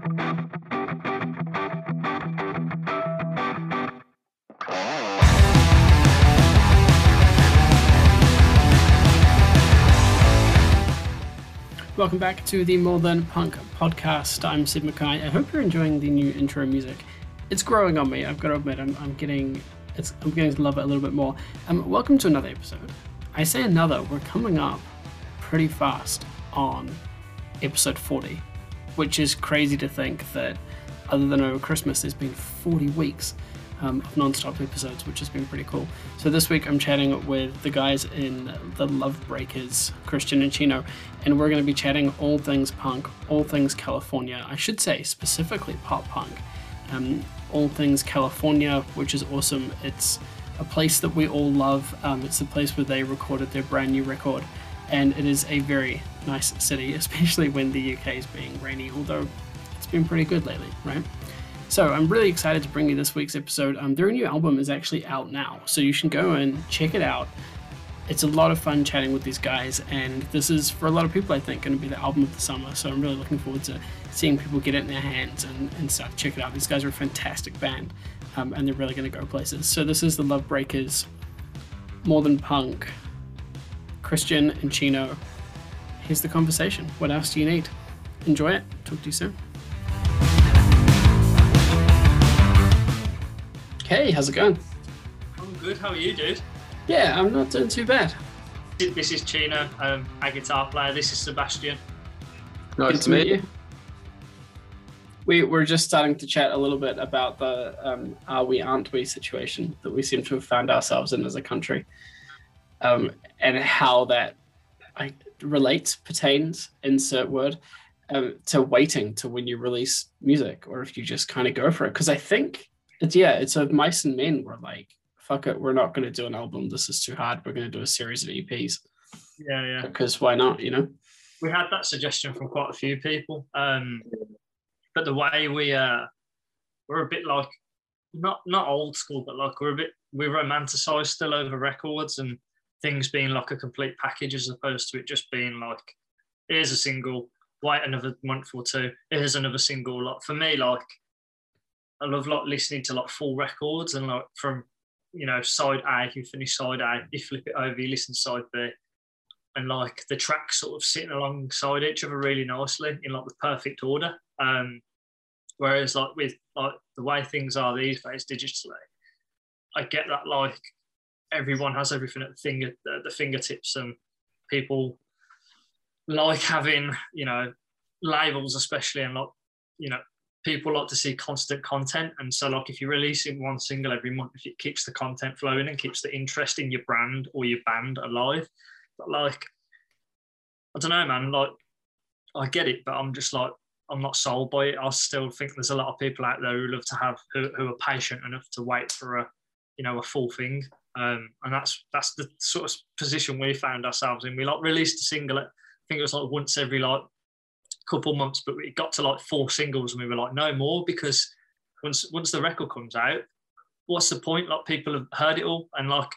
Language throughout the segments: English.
Welcome back to the More Than Punk podcast. I'm Sid Mackay. I hope you're enjoying the new intro music. It's growing on me. I've got to admit, I'm, I'm getting it's I'm getting to love it a little bit more. Um, welcome to another episode. I say another. We're coming up pretty fast on episode 40, which is crazy to think that other than over Christmas, there's been 40 weeks um, of non-stop episodes, which has been pretty cool. So this week I'm chatting with the guys in the Love Breakers, Christian and Chino, and we're going to be chatting all things punk, all things California. I should say specifically pop punk, um, all things California, which is awesome. It's a place that we all love. Um, it's the place where they recorded their brand new record, and it is a very nice city, especially when the UK is being rainy. Although it's been pretty good lately, right? So I'm really excited to bring you this week's episode. Um, their new album is actually out now, so you should go and check it out. It's a lot of fun chatting with these guys, and this is for a lot of people, I think, going to be the album of the summer. So I'm really looking forward to seeing people get it in their hands and, and stuff. Check it out. These guys are a fantastic band, um, and they're really going to go places. So this is the Love Breakers, More Than Punk, Christian and Chino. Here's the conversation. What else do you need? Enjoy it. Talk to you soon. Hey, how's it going? I'm good. How are you, dude? Yeah, I'm not doing too bad. This is Chino, um, a guitar player. This is Sebastian. Nice Good to meet you. We, we're just starting to chat a little bit about the um, are we, aren't we situation that we seem to have found ourselves in as a country um, and how that I, relates, pertains, insert word, um, to waiting to when you release music or if you just kind of go for it. Because I think it's yeah, it's a mice and men were like, fuck it, we're not going to do an album. This is too hard. We're going to do a series of EPs. Yeah, yeah. Because why not? You know. We had that suggestion from quite a few people, um, but the way we uh, we're a bit like not not old school, but like we're a bit we romanticize still over records and things being like a complete package as opposed to it just being like here's a single, wait another month or two, here's another single. Like for me, like I love like listening to like full records and like from you know side A, you finish side A, you flip it over, you listen to side B, and like the tracks sort of sitting alongside each other really nicely in like the perfect order. Um, whereas like with like the way things are these days digitally, I get that like everyone has everything at the finger the fingertips and people like having you know labels especially and like you know people like to see constant content. And so, like, if you're releasing one single every month, if it keeps the content flowing and keeps the interest in your brand or your band alive, but like, I don't know, man. Like, I get it, but I'm just like, I'm not sold by it. I still think there's a lot of people out there who love to have who, who are patient enough to wait for a, you know, a full thing. Um, and that's that's the sort of position we found ourselves in. We like released a single. I think it was like once every like couple months, but it got to like four singles, and we were like, no more, because once once the record comes out, what's the point? Like people have heard it all, and like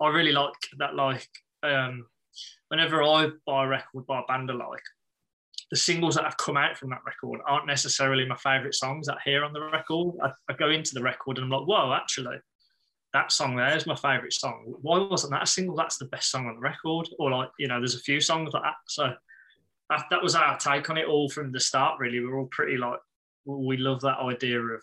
I really like that. Like um, whenever I buy a record by a band like the singles that have come out from that record aren't necessarily my favorite songs that I hear on the record. I, I go into the record and I'm like, whoa, actually, that song there is my favorite song. Why wasn't that a single? That's the best song on the record. Or like, you know, there's a few songs like that. So that, that was our take on it all from the start. Really, we are all pretty like we love that idea of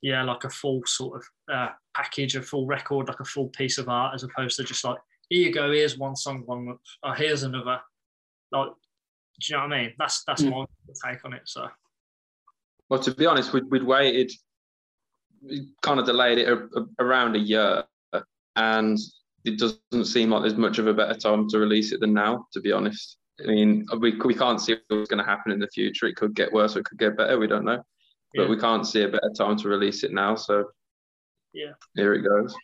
yeah, like a full sort of uh, package, a full record, like a full piece of art, as opposed to just like here you go, here's one song, one month, oh, here's another. Like, do you know what I mean? That's that's mm. my take on it. So, well, to be honest, we'd, we'd waited, kind of delayed it a, a, around a year, and it doesn't seem like there's much of a better time to release it than now. To be honest, I mean, we, we can't see what's going to happen in the future. It could get worse or it could get better. We don't know. But yeah. we can't see a better time to release it now. So, yeah, here it goes.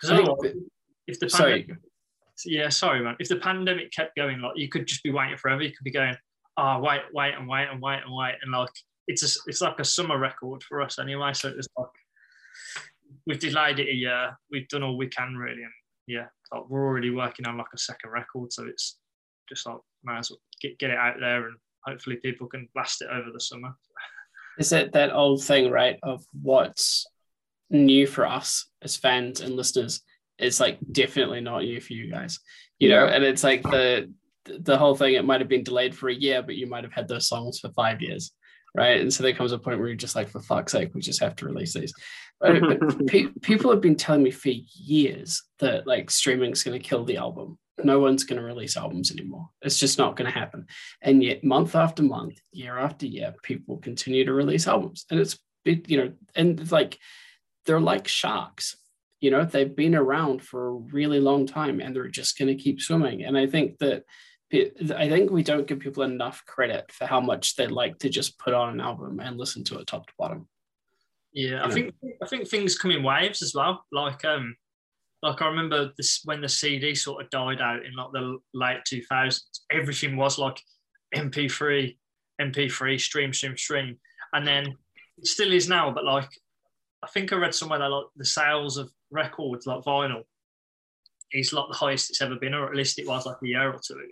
Because if the pandemic, sorry. yeah, sorry, man. If the pandemic kept going, like you could just be waiting forever. You could be going, oh, wait, wait, and wait, and wait, and wait, and like it's a, it's like a summer record for us anyway. So it's like we've delayed it a year. We've done all we can really, and yeah, like we're already working on like a second record. So it's just like might as well get, get it out there and hopefully people can blast it over the summer. Is it that old thing, right, of what's new for us as fans and listeners is like definitely not new for you guys, you know? And it's like the the whole thing. It might have been delayed for a year, but you might have had those songs for five years, right? And so there comes a point where you're just like, for fuck's sake, we just have to release these. But, but pe- people have been telling me for years that like streaming is going to kill the album. No one's going to release albums anymore. It's just not going to happen. And yet, month after month, year after year, people continue to release albums, and it's it, you know, and it's like they're like sharks. You know, they've been around for a really long time, and they're just going to keep swimming. And I think that I think we don't give people enough credit for how much they like to just put on an album and listen to it top to bottom. Yeah, I think I think things come in waves as well. Like um, like I remember this when the CD sort of died out in like the late two thousands. Everything was like MP3, MP3, stream, stream, stream, and then it still is now. But like, I think I read somewhere that like the sales of records like vinyl is like the highest it's ever been, or at least it was like a year or two ago.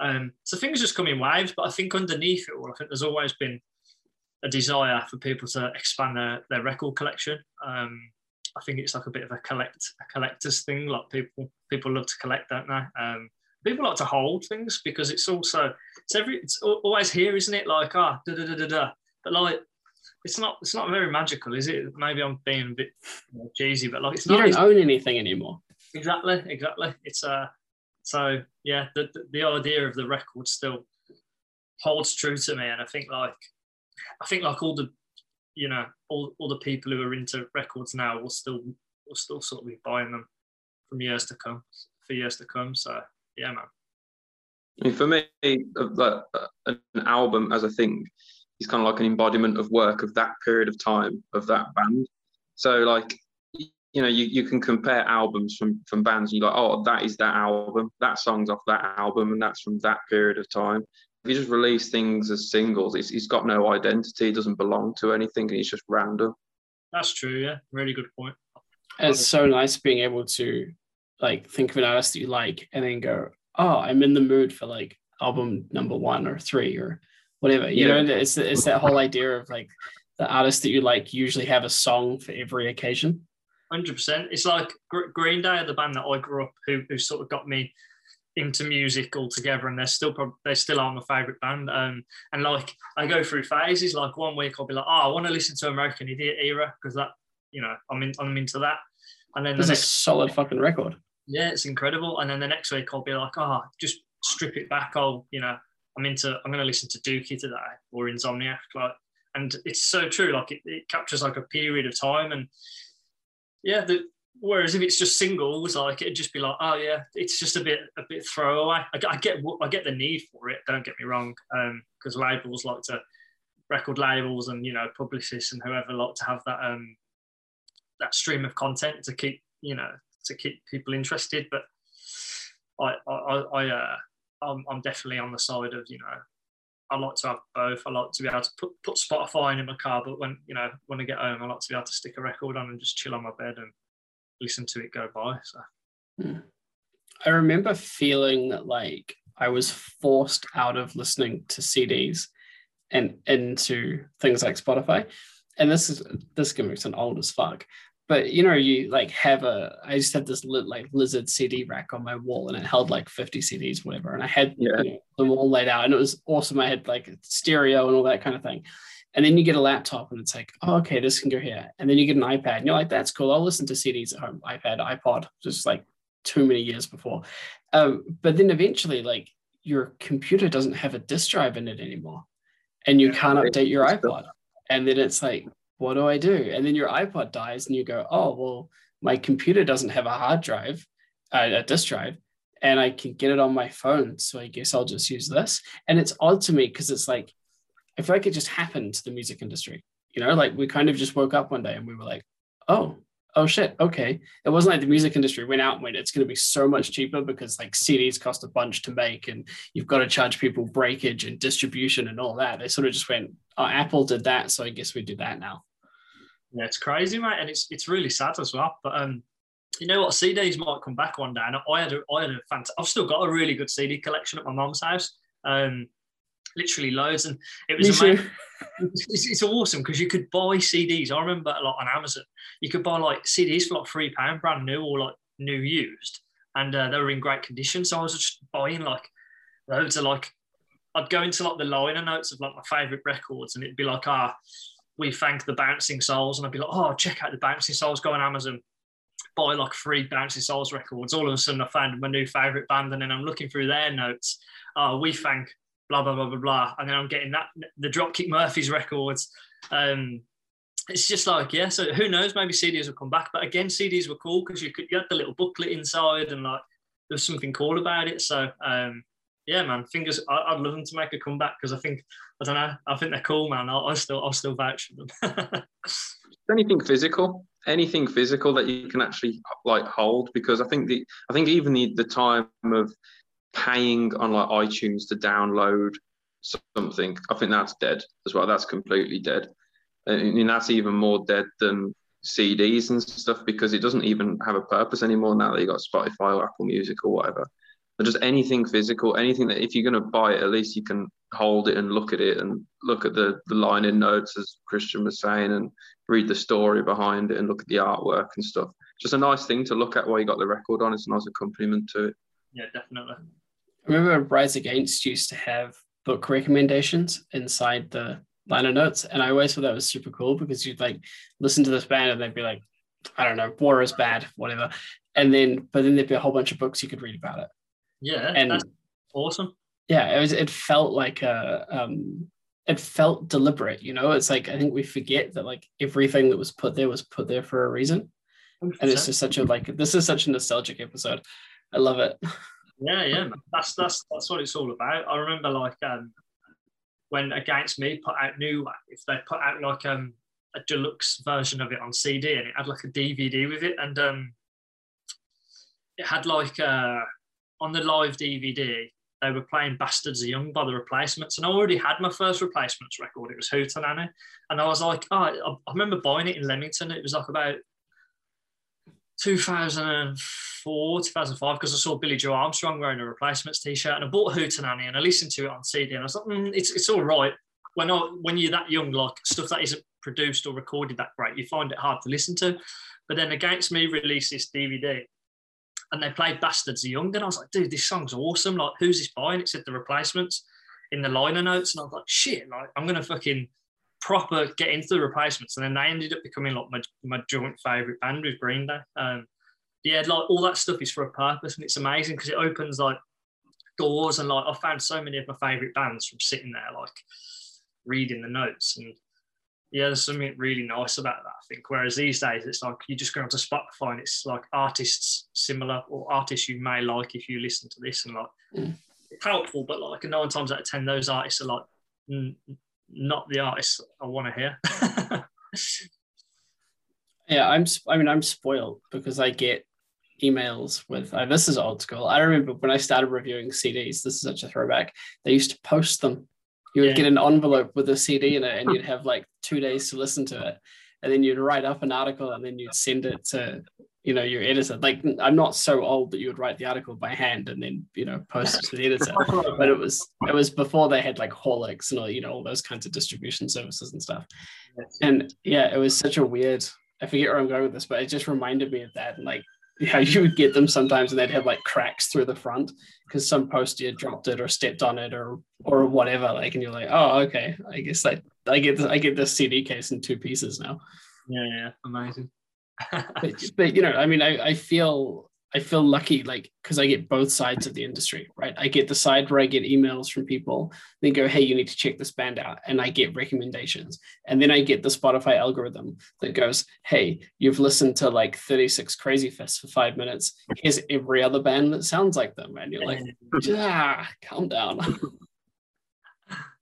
Um, so things just come in waves, but I think underneath it all, I think there's always been a desire for people to expand their, their record collection. Um, I think it's like a bit of a collect a collector's thing. Like people people love to collect, don't they? Um, people like to hold things because it's also it's every it's always here, isn't it? Like ah da da da da da. But like it's not it's not very magical, is it? Maybe I'm being a bit cheesy, but like it's you not. You don't own anything anymore. Exactly, exactly. It's uh so yeah, the, the, idea of the record still holds true to me, and I think like I think like all the you know all, all the people who are into records now will still will still sort of be buying them from years to come for years to come. So yeah, man. I mean, for me, like uh, an album as a thing is kind of like an embodiment of work of that period of time of that band. So like you know, you, you can compare albums from from bands. And you're like, oh, that is that album. That song's off that album, and that's from that period of time. If you just release things as singles, it's, it's got no identity. It doesn't belong to anything, and it's just random. That's true. Yeah, really good point. And it's so nice being able to like think of an artist that you like, and then go, oh, I'm in the mood for like album number one or three or whatever. You yeah. know, it's it's that whole idea of like the artists that you like usually have a song for every occasion hundred percent. It's like Green Day, the band that I grew up, who, who sort of got me into music altogether, and they're still they still are my favorite band. Um, and like I go through phases. Like one week I'll be like, oh, I want to listen to American Idiot era because that, you know, I'm in, I'm into that. And then it's the next, a solid fucking record. Yeah, it's incredible. And then the next week I'll be like, oh, just strip it back. I'll, you know, I'm into, I'm going to listen to Dookie today or Insomniac. Like, and it's so true. Like it, it captures like a period of time and yeah, the, whereas if it's just singles, like it'd just be like, oh yeah, it's just a bit a bit throwaway. I, I get I get the need for it. Don't get me wrong, because um, labels like to record labels and you know publicists and whoever like to have that um that stream of content to keep you know to keep people interested. But I I, I uh, I'm, I'm definitely on the side of you know I like to have both. I like to be able to put, put Spotify in my car, but when you know when I get home, I like to be able to stick a record on and just chill on my bed and listen to it go by. So, hmm. I remember feeling that like I was forced out of listening to CDs and into things like Spotify. And this is this gimmicks an old as fuck but you know you like have a i just had this lit, like lizard cd rack on my wall and it held like 50 cds whatever and i had yeah. you know, them all laid out and it was awesome. I had like stereo and all that kind of thing. And then you get a laptop and it's like oh, okay this can go here. And then you get an ipad and you're like that's cool. I'll listen to cds at home ipad ipod just like too many years before. Um, but then eventually like your computer doesn't have a disk drive in it anymore and you can't update your ipod. And then it's like what do I do? And then your iPod dies and you go, oh, well, my computer doesn't have a hard drive, uh, a disk drive, and I can get it on my phone. So I guess I'll just use this. And it's odd to me because it's like, I feel like it just happened to the music industry. You know, like we kind of just woke up one day and we were like, oh, oh shit, okay. It wasn't like the music industry went out and went, it's going to be so much cheaper because like CDs cost a bunch to make and you've got to charge people breakage and distribution and all that. They sort of just went, oh, Apple did that. So I guess we do that now. Yeah, it's crazy, mate, and it's it's really sad as well. But um, you know what? CDs might come back one day. And I had a, I had a fantastic. I've still got a really good CD collection at my mom's house. Um, literally loads, and it was amazing. It's, it's awesome because you could buy CDs. I remember like on Amazon, you could buy like CDs for like three pound, brand new or like new used, and uh, they were in great condition. So I was just buying like loads of like. I'd go into like the liner notes of like my favorite records, and it'd be like, ah, we thank the Bouncing Souls, and I'd be like, oh, check out the Bouncing Souls. Go on Amazon, buy like three Bouncing Souls records. All of a sudden, I found my new favorite band, and then I'm looking through their notes. Oh, we thank blah blah blah blah blah, and then I'm getting that the Dropkick Murphys records. Um, it's just like yeah. So who knows? Maybe CDs will come back. But again, CDs were cool because you could you had the little booklet inside, and like there was something cool about it. So um, yeah, man. Fingers. I, would love them to make a comeback because I think I don't know. I think they're cool, man. I'll, I'll still I'll still vouch for them. anything physical anything physical that you can actually like hold because i think the i think even the the time of paying on like itunes to download something i think that's dead as well that's completely dead and that's even more dead than cds and stuff because it doesn't even have a purpose anymore now that you got spotify or apple music or whatever but just anything physical anything that if you're going to buy it at least you can hold it and look at it and look at the the line in notes as christian was saying and read the story behind it and look at the artwork and stuff. Just a nice thing to look at while you got the record on. It's a nice accompaniment to it. Yeah, definitely. I remember Rise Against used to have book recommendations inside the liner notes, and I always thought that was super cool because you'd like listen to this band and they'd be like, I don't know, War is bad, whatever, and then but then there'd be a whole bunch of books you could read about it. Yeah, and that's awesome. Yeah, it was. It felt like a um, it felt deliberate you know it's like i think we forget that like everything that was put there was put there for a reason 100%. and it's just such a like this is such a nostalgic episode i love it yeah yeah that's that's that's what it's all about i remember like um when against me put out new if they put out like um a deluxe version of it on cd and it had like a dvd with it and um it had like uh on the live dvd they were playing Bastards of Young by the replacements. And I already had my first replacements record. It was Hootenanny. And I was like, oh, I, remember buying it in Leamington. It was like about 2004, 2005, because I saw Billie Joe Armstrong wearing a replacements t-shirt and I bought Hootenanny and I listened to it on CD and I was like, mm, it's, it's all right. When, I, when you're that young, like stuff that isn't produced or recorded that great, you find it hard to listen to. But then Against Me released this DVD and they played Bastards of Young. And I was like, dude, this song's awesome. Like, who's this by? And it said the replacements in the liner notes. And I was like, shit, like, I'm going to fucking proper get into the replacements. And then they ended up becoming like my, my joint favorite band with Green Day. Um, yeah, like all that stuff is for a purpose. And it's amazing because it opens like doors. And like, I found so many of my favorite bands from sitting there, like reading the notes. And yeah, there's something really nice about that, I think. Whereas these days, it's like you just go onto Spotify and it's like artists similar or artists you may like if you listen to this and like mm. helpful, but like nine times out of 10, those artists are like not the artists I want to hear. yeah, I'm, I mean, I'm spoiled because I get emails with, uh, this is old school. I remember when I started reviewing CDs, this is such a throwback, they used to post them you would yeah. get an envelope with a CD in it and you'd have like two days to listen to it. And then you'd write up an article and then you'd send it to, you know, your editor. Like I'm not so old that you would write the article by hand and then, you know, post it to the editor. but it was it was before they had like Haulix and all, you know, all those kinds of distribution services and stuff. And yeah, it was such a weird I forget where I'm going with this, but it just reminded me of that. And like how you would get them sometimes and they'd have like cracks through the front because some poster dropped it or stepped on it or or whatever like and you're like oh okay. I guess i i get this, i get this cd case in two pieces now. Yeah yeah. Amazing. But, but you know i mean i i feel I feel lucky, like, because I get both sides of the industry, right? I get the side where I get emails from people, they go, hey, you need to check this band out. And I get recommendations. And then I get the Spotify algorithm that goes, hey, you've listened to like 36 Crazyfists for five minutes. Here's every other band that sounds like them. And you're like, ah, calm down.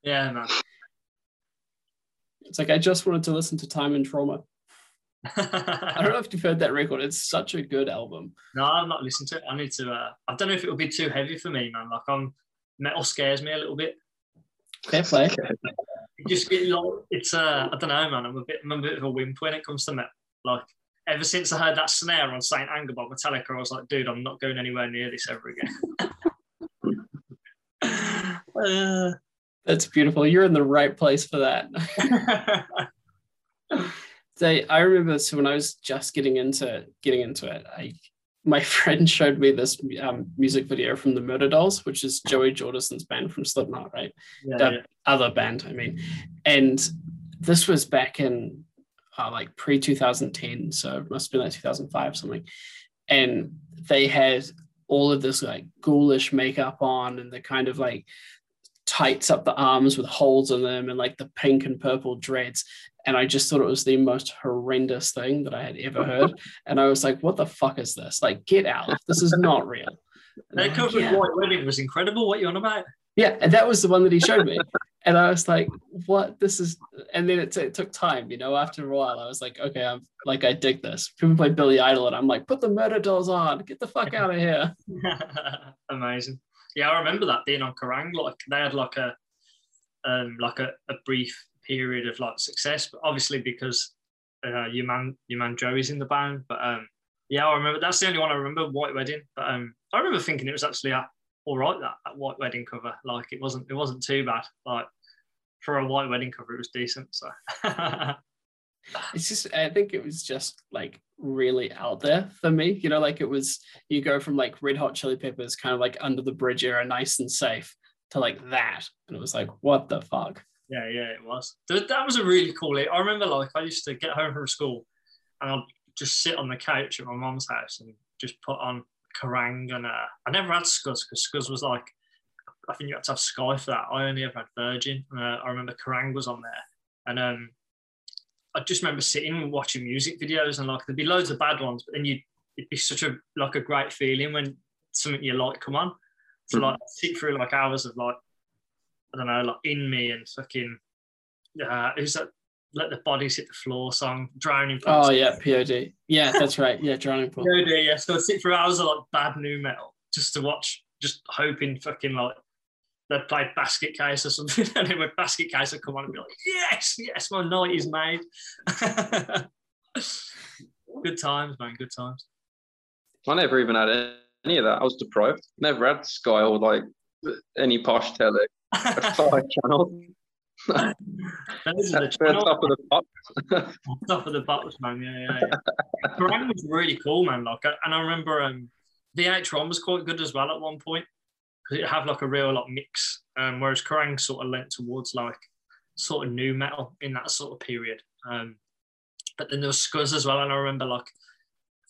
Yeah, man. It's like, I just wanted to listen to Time and Trauma. I don't know if you've heard that record. It's such a good album. No, I've not listened to it. I need to. Uh, I don't know if it will be too heavy for me, man. Like I'm metal scares me a little bit. Fair play. It just get like it's. Uh, I don't know, man. I'm a bit. I'm a bit of a wimp when it comes to metal. Like ever since I heard that snare on Saint Anger by Metallica, I was like, dude, I'm not going anywhere near this ever again. uh, That's beautiful. You're in the right place for that. so I remember so when I was just getting into getting into it, I my friend showed me this um, music video from the Murderdolls, which is Joey Jordison's band from Slipknot, right? Yeah, the yeah. other band, I mean. And this was back in uh, like pre 2010, so it must have been like 2005 something. And they had all of this like ghoulish makeup on and the kind of like tights up the arms with holes in them and like the pink and purple dreads. And I just thought it was the most horrendous thing that I had ever heard. and I was like, what the fuck is this? Like, get out. This is not real. And That I'm cover like, of "Yeah." White Wedding was incredible. What you on about? Yeah, and that was the one that he showed me. and I was like, what? This is, and then it, t- it took time, you know, after a while, I was like, okay, I'm like, I dig this. People play Billy Idol, and I'm like, put the Murderdolls on, get the fuck out of here. Amazing. Yeah, I remember that being on Kerrang. Like they had like a um like a, a brief period of like success, but obviously because uh your man your man Joey's in the band. But um yeah, I remember that's the only one I remember, White Wedding. But um I remember thinking it was actually uh, all right that, that White Wedding cover. Like it wasn't it wasn't too bad. Like for a White Wedding cover, it was decent. So It's just, I think it was just like really out there for me, you know, like it was, you go from like Red Hot Chili Peppers, kind of like under the bridge era, nice and safe, to like that. And it was like, what the fuck? Yeah, yeah, it was. That, that was a really cool. I remember like I used to get home from school and I'd just sit on the couch at my mom's house and just put on Kerrang and uh, I never had Scuzz because Scuzz was like I think you had to have Sky for that. I only ever had Virgin. Uh, I remember Kerrang was on there and um, I just remember sitting and watching music videos and like there'd be loads of bad ones, but then you it'd be such a like a great feeling when something you like come on. So like sit through like hours of like I don't know, like in me and fucking uh who's that let the bodies hit the floor song, drowning Pool. Oh, yeah, POD. Yeah, that's right. Yeah, Drowning Pool. Yeah, yeah, yeah. So I'd sit for hours of like bad new metal just to watch, just hoping fucking like they'd play basket case or something, and then when basket case would come on and be like, yes, yes, my night is made. good times, man, good times. I never even had any of that. I was deprived. Never had Sky or like any posh telly. Had five channels. Those are the top of the pop. top of the box, man. Yeah, yeah. yeah. Kerrang was really cool, man. Like, and I remember um, VH1 was quite good as well at one point because it had like a real like mix. Um, whereas Kerrang sort of lent towards like sort of new metal in that sort of period. Um, but then there was Scuzz as well, and I remember like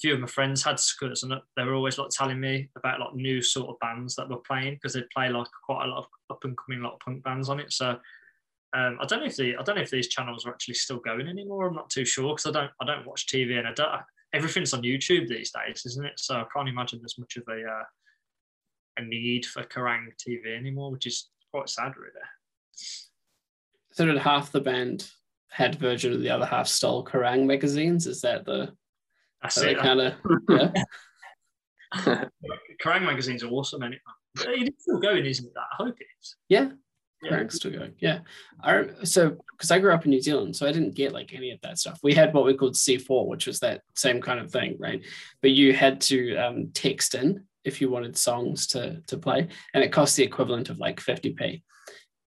few of my friends had Scuzz, and they were always like telling me about like new sort of bands that were playing because they'd play like quite a lot of up and coming like punk bands on it. So um, I don't know if the I don't know if these channels are actually still going anymore. I'm not too sure because I don't I don't watch TV and I don't everything's on YouTube these days, isn't it? So I can't imagine there's much of a uh, a need for Kerrang TV anymore, which is quite sad, really. So did half the band had Virgin and the other half stole Kerrang magazines? Is that the That's are they it. kind of yeah? Kerrang magazine's are awesome, and it it's still going, isn't it? That I hope it is. Yeah, Yeah. Kerrang's still going. Yeah. I so because I grew up in New Zealand, so I didn't get like any of that stuff. We had what we called C4, which was that same kind of thing, right? But you had to um, text in if you wanted songs to to play, and it cost the equivalent of like 50p.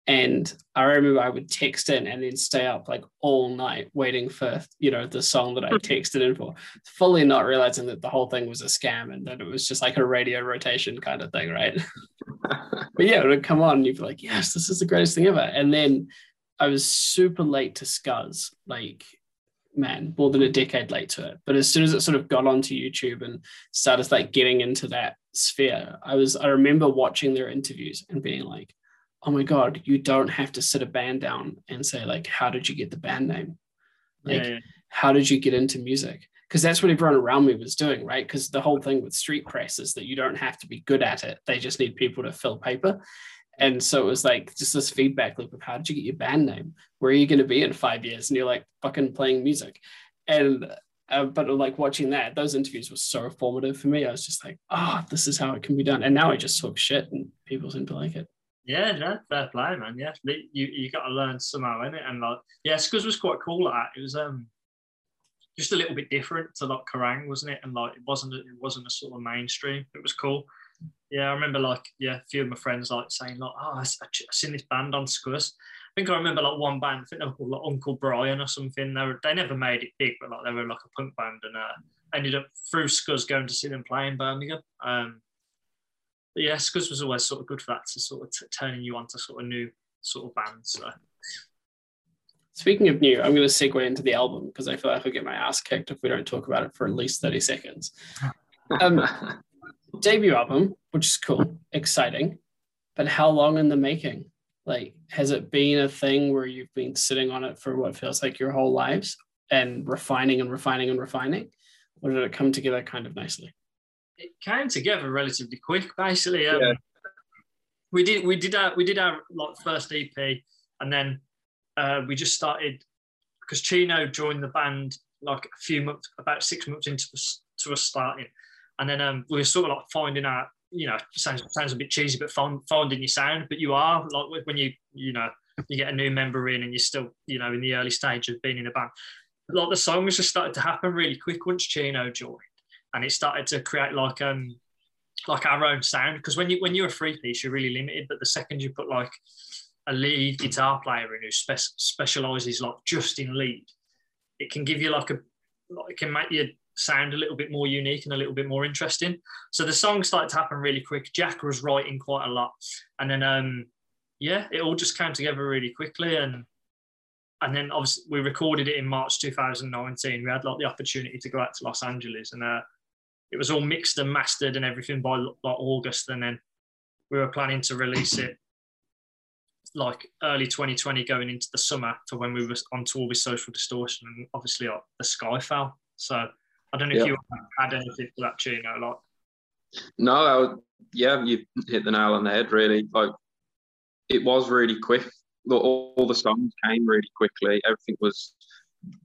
And I remember I would text in and then stay up like all night waiting for you know the song that I mm-hmm. texted in for, fully not realizing that the whole thing was a scam and that it was just like a radio rotation kind of thing, right? but yeah, it would come on and you'd be like, yes, this is the greatest thing ever. And then I was super late to Scuzz, like, man, more than a decade late to it. But as soon as it sort of got onto YouTube and started like getting into that sphere, I was, I remember watching their interviews and being like, oh my God, you don't have to sit a band down and say, like, how did you get the band name? Like, yeah, yeah. how did you get into music? Because that's what everyone around me was doing, right? Because the whole thing with street press is that you don't have to be good at it. They just need people to fill paper. And so it was like just this feedback loop of how did you get your band name? Where are you going to be in five years? And you're like fucking playing music. And, uh, but like watching that, those interviews were so formative for me. I was just like, oh, this is how it can be done. And now I just talk shit and people seem to like it. Yeah, no, fair play, man. Yeah, you you got to learn somehow, innit? And like, yeah, Scuzz was quite cool at that. It was um just a little bit different to like Kerrang, wasn't it? And like, it wasn't it wasn't a sort of mainstream. It was cool. yeah, I remember like yeah, a few of my friends like saying like, oh, I, I seen this band on Scuzz. I think I remember like one band, I think they were called like Uncle Brian or something. They were, they never made it big, but like they were like a punk band, and uh, ended up through Scuzz going to see them play in Birmingham. Um, but yeah, Scuzz was always sort of good for that to sort of t- turning you on to sort of new sort of bands. So. Speaking of new, I'm going to segue into the album because I feel like I'll get my ass kicked if we don't talk about it for at least 30 seconds. Um, debut album, which is cool, exciting, but how long in the making? Like, has it been a thing where you've been sitting on it for what feels like your whole lives and refining and refining and refining? Or did it come together kind of nicely? It came together relatively quick, basically. Um, yeah. We did we did our we did our like first EP, and then uh, we just started because Chino joined the band like a few months, about six months into us, to us starting, and then um, we were sort of like finding out. You know, sounds sounds a bit cheesy, but find, finding your sound. But you are like when you you know you get a new member in and you're still you know in the early stage of being in a band. Like the songs just started to happen really quick once Chino joined, and it started to create like um like our own sound because when you when you're a free piece you're really limited but the second you put like a lead guitar player in who spe- specializes like just in lead, it can give you like a, like, it can make you sound a little bit more unique and a little bit more interesting. So the song started to happen really quick. Jack was writing quite a lot, and then um, yeah, it all just came together really quickly, and and then obviously we recorded it in March 2019. We had like the opportunity to go out to Los Angeles, and uh, it was all mixed and mastered and everything by like August, and then we were planning to release it like early 2020 going into the summer for when we were on tour with Social Distortion and obviously like, the sky fell. So I don't know if you had anything to that tune, you know, like. No, yeah, you hit the nail on the head. Really, like it was really quick. All, all the songs came really quickly. Everything was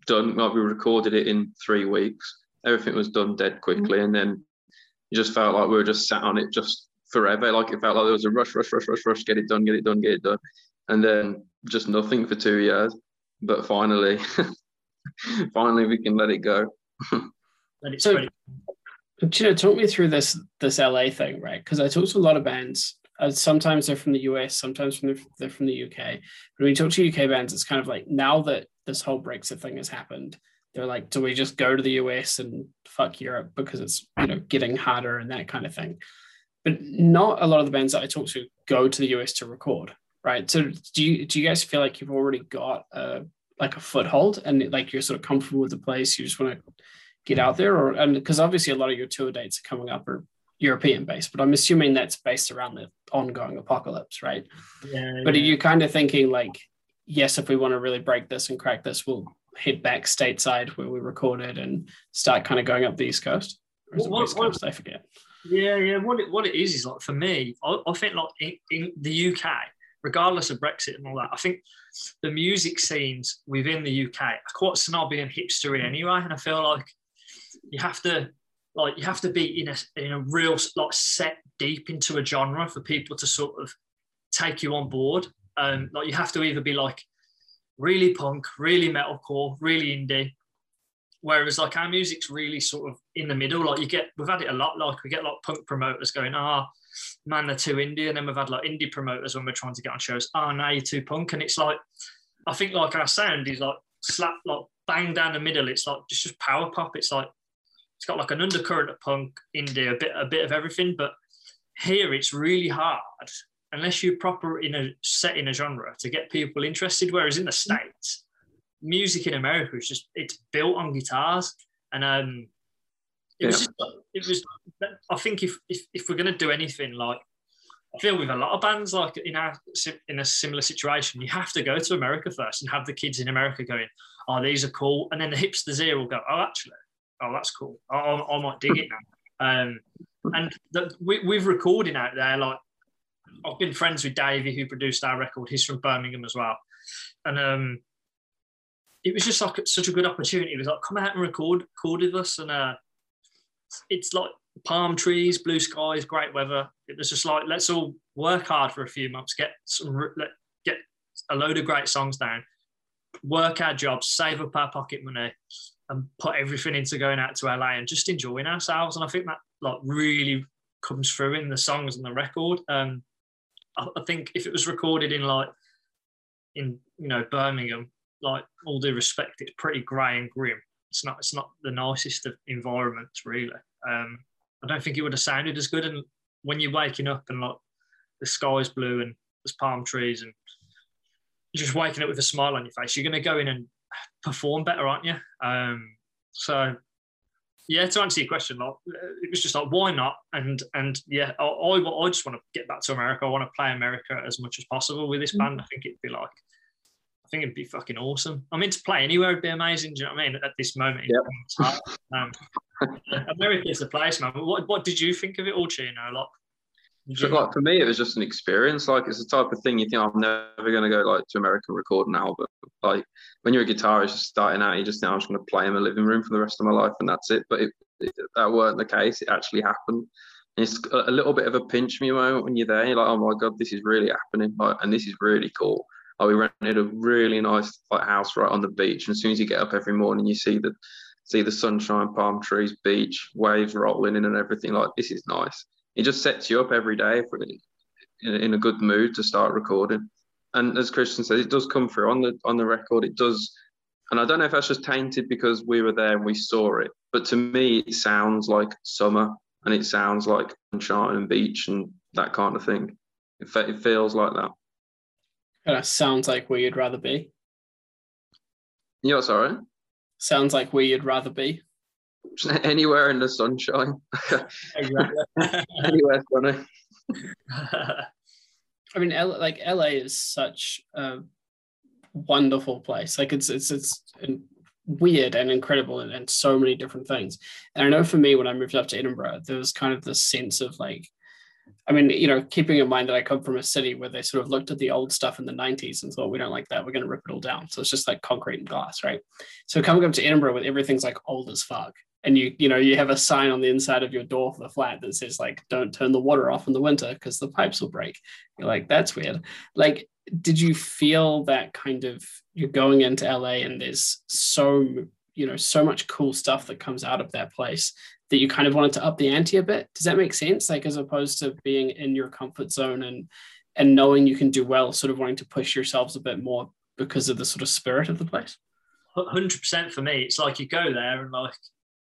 done. Like we recorded it in three weeks. Everything was done dead quickly, mm-hmm. and then you just felt like we were just sat on it, just forever. Like it felt like there was a rush, rush, rush, rush, rush, get it done, get it done, get it done, and then just nothing for two years. But finally, finally, we can let it go. let it so, you know, talk me through this this LA thing, right? Because I talk to a lot of bands. Uh, sometimes they're from the US, sometimes from the, they're from the UK. But when we talk to UK bands, it's kind of like now that this whole Brexit thing has happened, they're like, do we just go to the US and fuck Europe because it's you know getting harder and that kind of thing? but not a lot of the bands that I talk to go to the US to record, right? So do you do you guys feel like you've already got a like a foothold and like you're sort of comfortable with the place, you just want to get out there, or and because obviously a lot of your tour dates are coming up are European based, but I'm assuming that's based around the ongoing apocalypse, right? Yeah. But yeah. are you kind of thinking like, yes, if we want to really break this and crack this, we'll head back stateside where we recorded and start kind of going up the East Coast? Or is it West Coast? I forget. Yeah, yeah. What it, what it is is like for me, I, I think like in, in, the UK, regardless of Brexit and all that, I think the music scenes within the UK are quite snobby and hipstery anyway. And I feel like you have to like you have to be in a in a real like set deep into a genre for people to sort of take you on board. Um, like you have to either be like really punk, really metalcore, really indie, Whereas like our music's really sort of in the middle. Like you get, we've had it a lot. Like we get like punk promoters going, ah, oh, man, they're too indie. And then we've had like indie promoters when we're trying to get on shows. Ah, oh, now you're too punk. And it's like, I think like our sound is like slap, like bang down the middle. It's like just just power pop. It's like it's got like an undercurrent of punk, indie, a bit a bit of everything. But here it's really hard unless you're proper in a set in a genre to get people interested. Whereas in the states music in America is just it's built on guitars, and um, it yeah. was just, it was. I think if if, if we're gonna do anything like. I feel with a lot of bands like in our in a similar situation, you have to go to America first and have the kids in America going, "Oh, these are cool," and then the hipsters here will go, "Oh, actually, oh, that's cool. I, I, I might dig it now." Um, and the, we, we've recording out there. Like I've been friends with Davey, who produced our record. He's from Birmingham as well, and um, it was just like such a good opportunity. It was like, come out and record, record with us. And uh, it's like palm trees, blue skies, great weather. It was just like, let's all work hard for a few months, get some, get a load of great songs down, work our jobs, save up our pocket money, and put everything into going out to LA and just enjoying ourselves. And I think that like really comes through in the songs and the record. Um, I, think if it was recorded in like in you know Birmingham, like all due respect, it's pretty grey and grim. It's not it's not the nicest of environments really. Um, I don't think it would have sounded as good. And when you're waking up and like the sky's blue and there's palm trees and you're just waking up with a smile on your face, you're going to go in and perform better, aren't you? Um, so yeah, to answer your question, like, it was just like, why not? And and yeah, I, I, I just want to get back to America. I want to play America as much as possible with this mm-hmm. band. I think it'd be like, I think it'd be fucking awesome. I mean, to play anywhere would be amazing. Do you know what I mean? At this moment, yep. um, America is the place, man. What what did you think of it all, Chino? Like, so, like for me, it was just an experience. Like it's the type of thing you think I'm never going to go like to America and record an album. Like when you're a guitarist just starting out, you just think I'm just going to play in my living room for the rest of my life and that's it. But it, it, that weren't the case. It actually happened. And it's a little bit of a pinch me moment when you're there. You're like, oh my god, this is really happening. Like, and this is really cool. Like, we rented a really nice like house right on the beach. And as soon as you get up every morning, you see the see the sunshine, palm trees, beach, waves rolling in, and everything. Like this is nice it just sets you up every day for, in, in a good mood to start recording. And as Christian said, it does come through on the on the record. It does, and I don't know if that's just tainted because we were there and we saw it, but to me, it sounds like summer and it sounds like sunshine and beach and that kind of thing. It, it feels like that. That sounds like where you'd rather be. Yeah, sorry. Sounds like where you'd rather be. anywhere in the sunshine. anywhere sunny. I mean, L- like LA is such a wonderful place. Like it's it's it's weird and incredible and, and so many different things. And I know for me, when I moved up to Edinburgh, there was kind of this sense of like, I mean, you know, keeping in mind that I come from a city where they sort of looked at the old stuff in the 90s and thought, we don't like that, we're going to rip it all down. So it's just like concrete and glass, right? So coming up to Edinburgh with everything's like old as fuck and you you know you have a sign on the inside of your door for the flat that says like don't turn the water off in the winter because the pipes will break. You're like that's weird. Like did you feel that kind of you're going into la and there's so you know so much cool stuff that comes out of that place that you kind of wanted to up the ante a bit? Does that make sense? Like as opposed to being in your comfort zone and and knowing you can do well sort of wanting to push yourselves a bit more because of the sort of spirit of the place? 100% for me. It's like you go there and like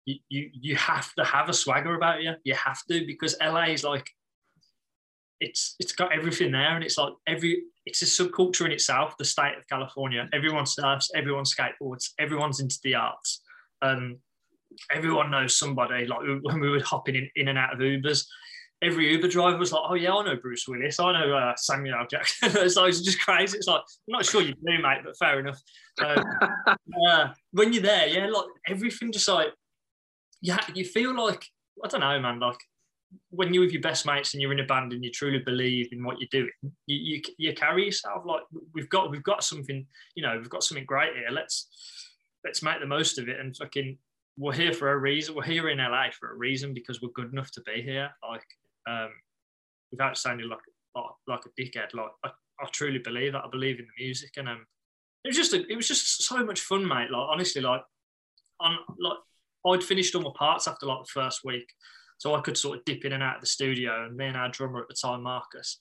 you, you you have to have a swagger about you. You have to because LA is like it's it's got everything there, and it's like every it's a subculture in itself. The state of California, everyone surfs, everyone skateboards, everyone's into the arts. Um, everyone knows somebody. Like when we were hopping in, in and out of Ubers, every Uber driver was like, "Oh yeah, I know Bruce Willis. I know uh, Samuel L. Jackson." so it's just crazy. It's like I'm not sure you do, mate, but fair enough. Um, uh, when you're there, yeah, like everything just like yeah, you feel like I don't know, man. Like when you're with your best mates and you're in a band and you truly believe in what you're doing, you, you you carry yourself like we've got we've got something, you know, we've got something great here. Let's let's make the most of it and fucking we're here for a reason. We're here in LA for a reason because we're good enough to be here. Like um, without sounding like like a dickhead, like I, I truly believe that. I believe in the music and um, it was just a, it was just so much fun, mate. Like honestly, like on like I'd finished all my parts after like the first week, so I could sort of dip in and out of the studio. And me and our drummer at the time, Marcus,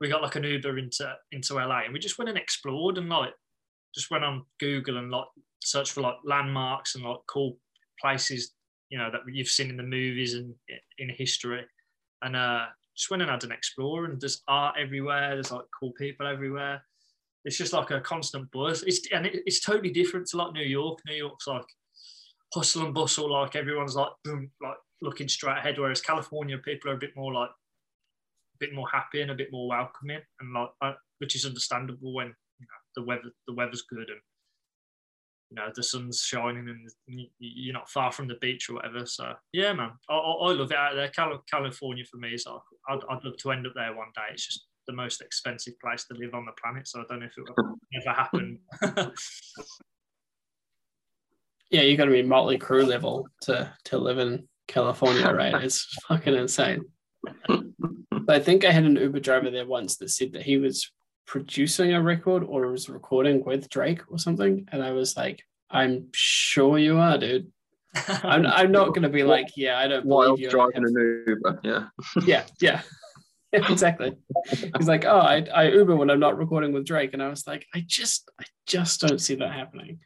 we got like an Uber into into LA, and we just went and explored and like just went on Google and like searched for like landmarks and like cool places, you know, that you've seen in the movies and in history, and uh, just went and had an explore. And there's art everywhere. There's like cool people everywhere. It's just like a constant buzz. It's and it, it's totally different to like New York. New York's like hustle and bustle, like everyone's like boom, like looking straight ahead. Whereas California people are a bit more like a bit more happy and a bit more welcoming, and like uh, which is understandable when you know, the weather the weather's good and you know the sun's shining and you're not far from the beach or whatever. So yeah, man, I, I love it out there. California for me is like I'd, I'd love to end up there one day. It's just the most expensive place to live on the planet. So I don't know if it will ever happen. yeah, you got to be Motley Crue level to to live in California, right? It's fucking insane. But I think I had an Uber driver there once that said that he was producing a record or was recording with Drake or something, and I was like, "I'm sure you are, dude." I'm, I'm not going to be like, yeah, I don't believe While you. driving an Uber, yeah. Yeah, yeah. exactly. He's like, oh, I, I Uber when I'm not recording with Drake, and I was like, I just, I just don't see that happening.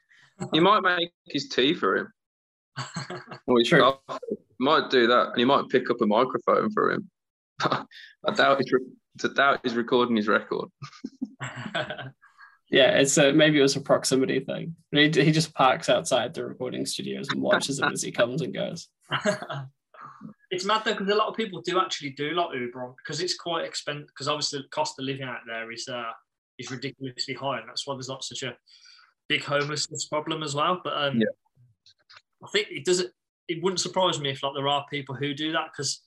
You might make his tea for him. Or his True. coffee. might do that, and he might pick up a microphone for him. I doubt he's, re- I doubt he's recording his record. Yeah, it's a, maybe it was a proximity thing. He, he just parks outside the recording studios and watches him as he comes and goes. it's mad though because a lot of people do actually do like Uber on because it's quite expensive because obviously the cost of living out there is uh is ridiculously high and that's why there's not such a big homelessness problem as well. But um, Yeah. I think it doesn't. It wouldn't surprise me if like there are people who do that because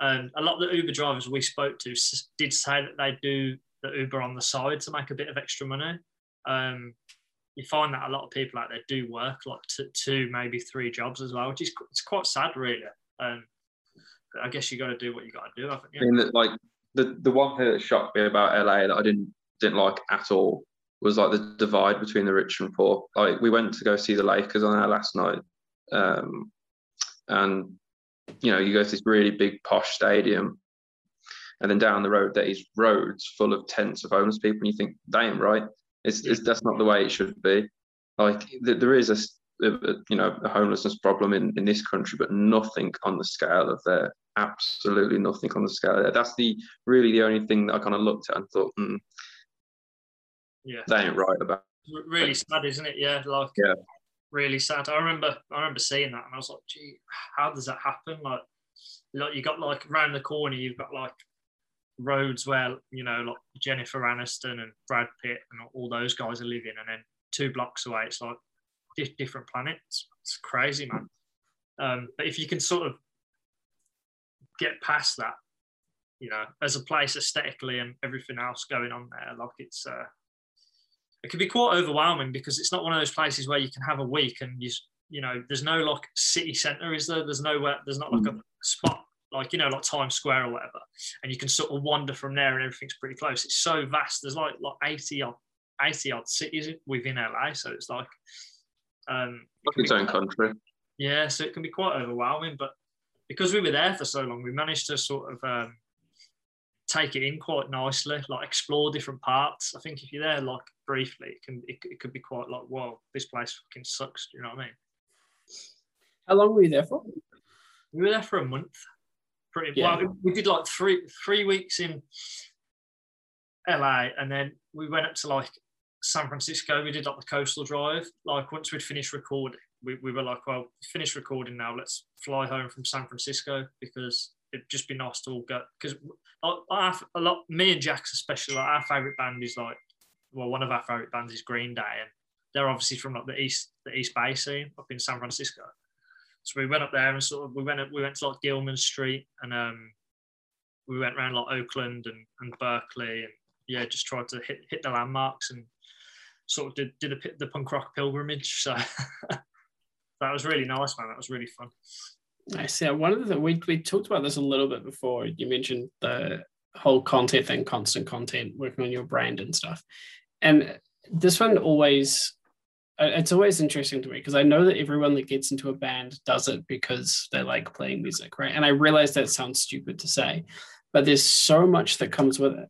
um, a lot of the Uber drivers we spoke to s- did say that they do the Uber on the side to make a bit of extra money. Um, you find that a lot of people out there do work like t- two, maybe three jobs as well, which is it's quite sad, really. Um, but I guess you got to do what you got to do, I you? mean, that, like the the one thing that shocked me about LA that I didn't didn't like at all was like the divide between the rich and poor. Like we went to go see the Lakers on our last night, um, and you know you go to this really big posh stadium, and then down the road there is roads full of tents of homeless people, and you think, damn right, it's, it's that's not the way it should be. Like th- there is a you know a homelessness problem in in this country, but nothing on the scale of there. Absolutely nothing on the scale there. That's the really the only thing that I kind of looked at and thought, mm, Yeah. that ain't right about. R- really sad, isn't it? Yeah, like Yeah. really sad. I remember I remember seeing that and I was like, gee, how does that happen? Like, like you got like around the corner, you've got like roads where you know like Jennifer Aniston and Brad Pitt and all those guys are living, and then two blocks away, it's like di- different planets. It's crazy, man. Um, but if you can sort of get past that, you know, as a place aesthetically and everything else going on there, like it's uh, it can be quite overwhelming because it's not one of those places where you can have a week and you you know there's no like city center is there? There's nowhere there's not like a spot like you know like Times Square or whatever and you can sort of wander from there and everything's pretty close. It's so vast there's like like 80 odd 80 odd cities within LA so it's like um it its own country. yeah, so it can be quite overwhelming, but because we were there for so long, we managed to sort of um, take it in quite nicely, like explore different parts. I think if you're there like briefly, it can it, it could be quite like, whoa, this place fucking sucks. Do you know what I mean? How long were you there for? We were there for a month. Pretty Yeah. well. We did like three three weeks in LA, and then we went up to like San Francisco. We did like the coastal drive. Like once we'd finished recording, we, we were like, well, finish recording now. Let's fly home from San Francisco because it'd just be nice to all go. Because a lot, me and Jax especially, like our favorite band is like, well, one of our favorite bands is Green Day, and they're obviously from like the east the East Bay scene up in San Francisco. So we went up there and sort of we went up, we went to like Gilman Street and um we went around like Oakland and, and Berkeley and yeah just tried to hit hit the landmarks and sort of did did the, the punk rock pilgrimage. So that was really nice, man. That was really fun. Nice. see. one of the we we talked about this a little bit before. You mentioned the whole content thing, constant content, working on your brand and stuff. And this one always uh, it's always interesting to me because I know that everyone that gets into a band does it because they like playing music, right? And I realize that sounds stupid to say, but there's so much that comes with it.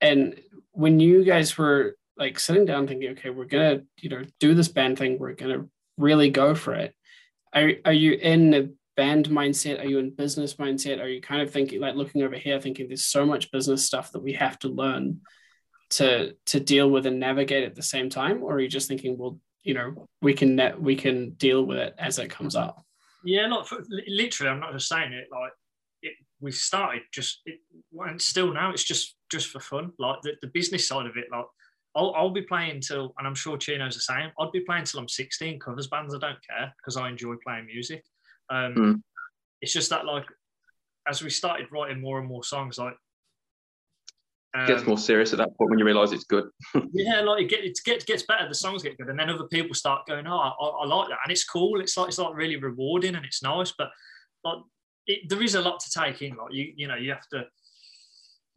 And when you guys were like sitting down thinking, okay, we're gonna, you know, do this band thing, we're gonna really go for it. Are are you in band mindset? Are you in business mindset? Are you kind of thinking like looking over here, thinking there's so much business stuff that we have to learn to to deal with and navigate at the same time, or are you just thinking, well, you know, we can we can deal with it as it comes up? Yeah, not for, literally. I'm not just saying it. Like it, we started just it, and still now it's just just for fun. Like the, the business side of it. Like I'll, I'll be playing till, and I'm sure Chino's the same. I'd be playing till I'm 16 covers bands. I don't care because I enjoy playing music. Um, Mm. It's just that like as we started writing more and more songs, like It gets um, more serious at that point when you realise it's good. yeah, like it, get, it gets gets better. The songs get good, and then other people start going, "Oh, I, I like that," and it's cool. It's like it's like really rewarding and it's nice. But like, it, there is a lot to take in. Like you, you know, you have to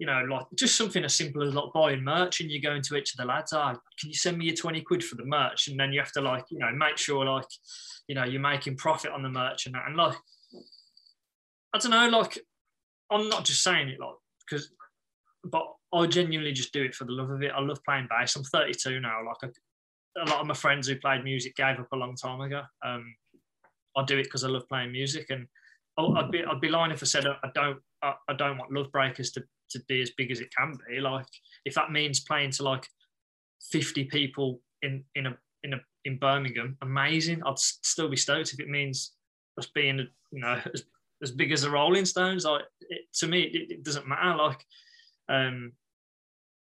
you know, like just something as simple as like buying merch and you go into each of the lads, ah, oh, can you send me your 20 quid for the merch? And then you have to like, you know, make sure like, you know, you're making profit on the merch and that. And like, I don't know, like, I'm not just saying it like, because, but I genuinely just do it for the love of it. I love playing bass. I'm 32 now. Like, a, a lot of my friends who played music gave up a long time ago. Um, I do it because I love playing music, and I'd be I'd be lying if I said I don't I, I don't want Love Breakers to to be as big as it can be. Like if that means playing to like 50 people in in a in a in Birmingham, amazing. I'd still be stoked if it means us being you know as, as big as the Rolling Stones. Like it, to me, it, it, doesn't matter. Like um,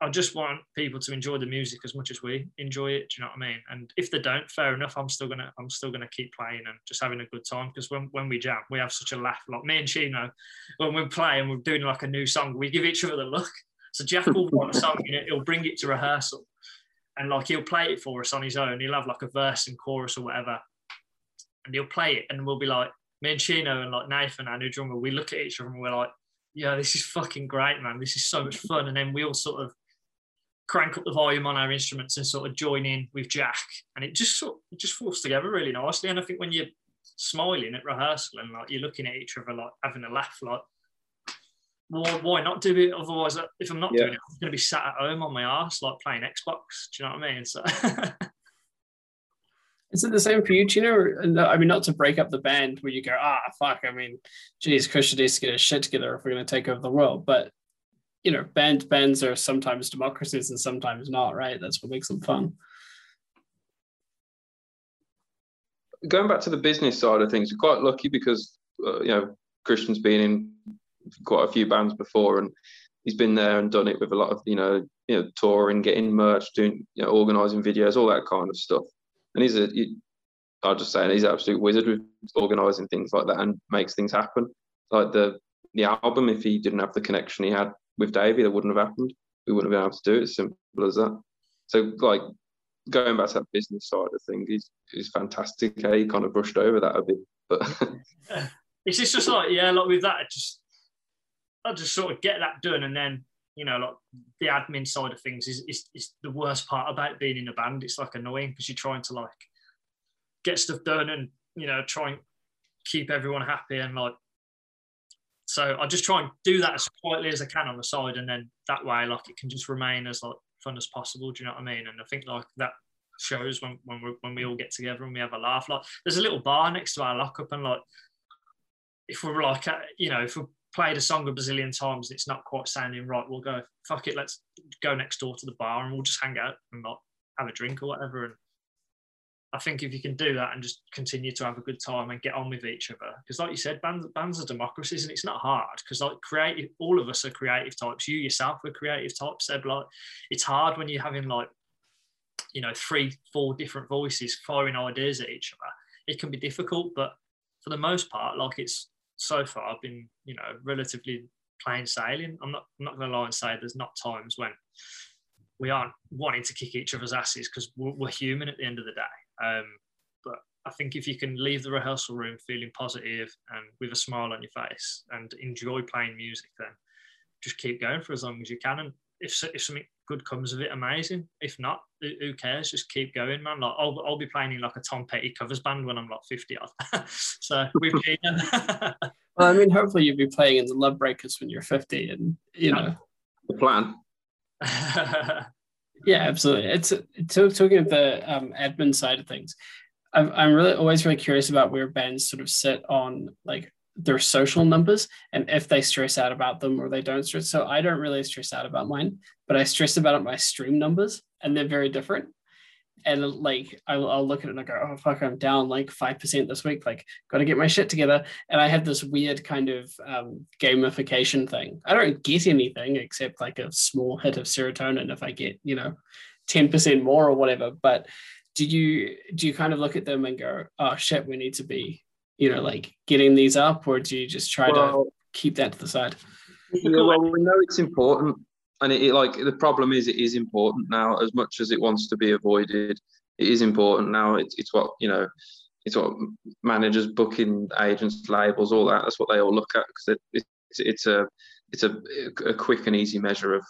I just want people to enjoy the music as much as we enjoy it. Do you know what I mean? And if they don't, fair enough. I'm still gonna I'm still gonna keep playing and just having a good time because when, when we jam, we have such a laugh. Like me and Chino, when we play and we're doing like a new song, we give each other the look. So Jack will want a song and he'll bring it to rehearsal, and like he'll play it for us on his own. He'll have like a verse and chorus or whatever, and he'll play it, and we'll be like me and Chino and like Nathan, and our new drummer, we look at each other and we're like, yeah, this is fucking great, man. This is so much fun. And then we all sort of crank up the volume on our instruments and sort of join in with Jack, and it just sort it just falls together really nicely. And I think when you're smiling at rehearsal and like you're looking at each other like having a laugh, like why, why not do it? Otherwise, if I'm not yeah. doing it, I'm going to be sat at home on my ass like playing Xbox. Do you know what I mean? So. Is it the same for you, Chino? I mean, not to break up the band where you go, ah, fuck. I mean, geez, Christian needs to get his shit together if we're going to take over the world. But you know, band bands are sometimes democracies and sometimes not, right? That's what makes them fun. Going back to the business side of things, we're quite lucky because uh, you know Christian's been in quite a few bands before, and he's been there and done it with a lot of you know you know touring, getting merch, doing you know organising videos, all that kind of stuff. And he's a he, I'll just say he's an absolute wizard with organising things like that and makes things happen. Like the the album, if he didn't have the connection he had with Davey, that wouldn't have happened. We wouldn't have been able to do it. As simple as that. So, like, going back to that business side of things, he's, he's fantastic. Hey, he kind of brushed over that a bit, but it's just, just like yeah, like with that, I just I just sort of get that done, and then you know, like the admin side of things is, is, is the worst part about being in a band. It's like annoying because you're trying to like get stuff done and you know try and keep everyone happy and like so I just try and do that as quietly as I can on the side, and then that way, like it can just remain as like fun as possible. Do you know what I mean? And I think like that shows when when we when we all get together and we have a laugh. Like there's a little bar next to our lockup, and like if we're like you know if we played a song a bazillion times and it's not quite sounding right, we'll go fuck it, let's go next door to the bar and we'll just hang out and like have a drink or whatever and I think if you can do that and just continue to have a good time and get on with each other, because like you said, bands, bands are democracies and it's not hard because like creative, all of us are creative types. You yourself are creative types. Seb, like it's hard when you're having like, you know, three, four different voices firing ideas at each other. It can be difficult, but for the most part, like it's so far I've been, you know, relatively plain sailing. I'm not, I'm not going to lie and say there's not times when we aren't wanting to kick each other's asses because we're, we're human at the end of the day um, but I think if you can leave the rehearsal room feeling positive and with a smile on your face and enjoy playing music, then just keep going for as long as you can. And if, if something good comes of it, amazing. If not, who cares? Just keep going, man. Like I'll, I'll be playing in like a Tom Petty covers band when I'm like 50 odd. so we've been. well, I mean, hopefully you'll be playing in the Love Breakers when you're 50, and you know the plan. Yeah, absolutely. It's talking of the um, admin side of things. I'm, I'm really always really curious about where bands sort of sit on like their social numbers and if they stress out about them or they don't stress. So I don't really stress out about mine, but I stress about my stream numbers, and they're very different and like I'll, I'll, look at it and I go, oh fuck, I'm down like five percent this week. Like, got to get my shit together. And I have this weird kind of um, gamification thing. I don't get anything except like a small hit of serotonin if I get you know ten percent more or whatever. But do you do you kind of look at them and go, oh shit, we need to be you know like getting these up, or do you just try well, to keep that to the side? Yeah, well, we know it's important and it, it, like the problem is it is important now as much as it wants to be avoided it is important now it's, it's what you know it's what managers booking agents labels all that that's what they all look at because it, it's, it's a it's a, a quick and easy measure of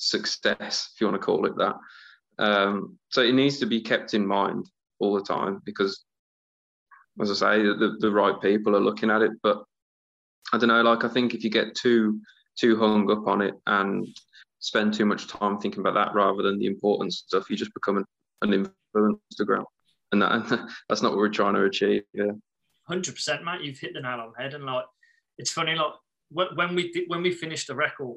success, if you want to call it that. Um, so it needs to be kept in mind all the time because, as I say, the, the right people are looking at it. But I don't know, like I think if you get too too hung up on it and spend too much time thinking about that rather than the important stuff, you just become an, an Instagram, and that that's not what we're trying to achieve. Yeah, hundred percent, Matt. You've hit the nail on the head, and like it's funny, like when we when we finished the record,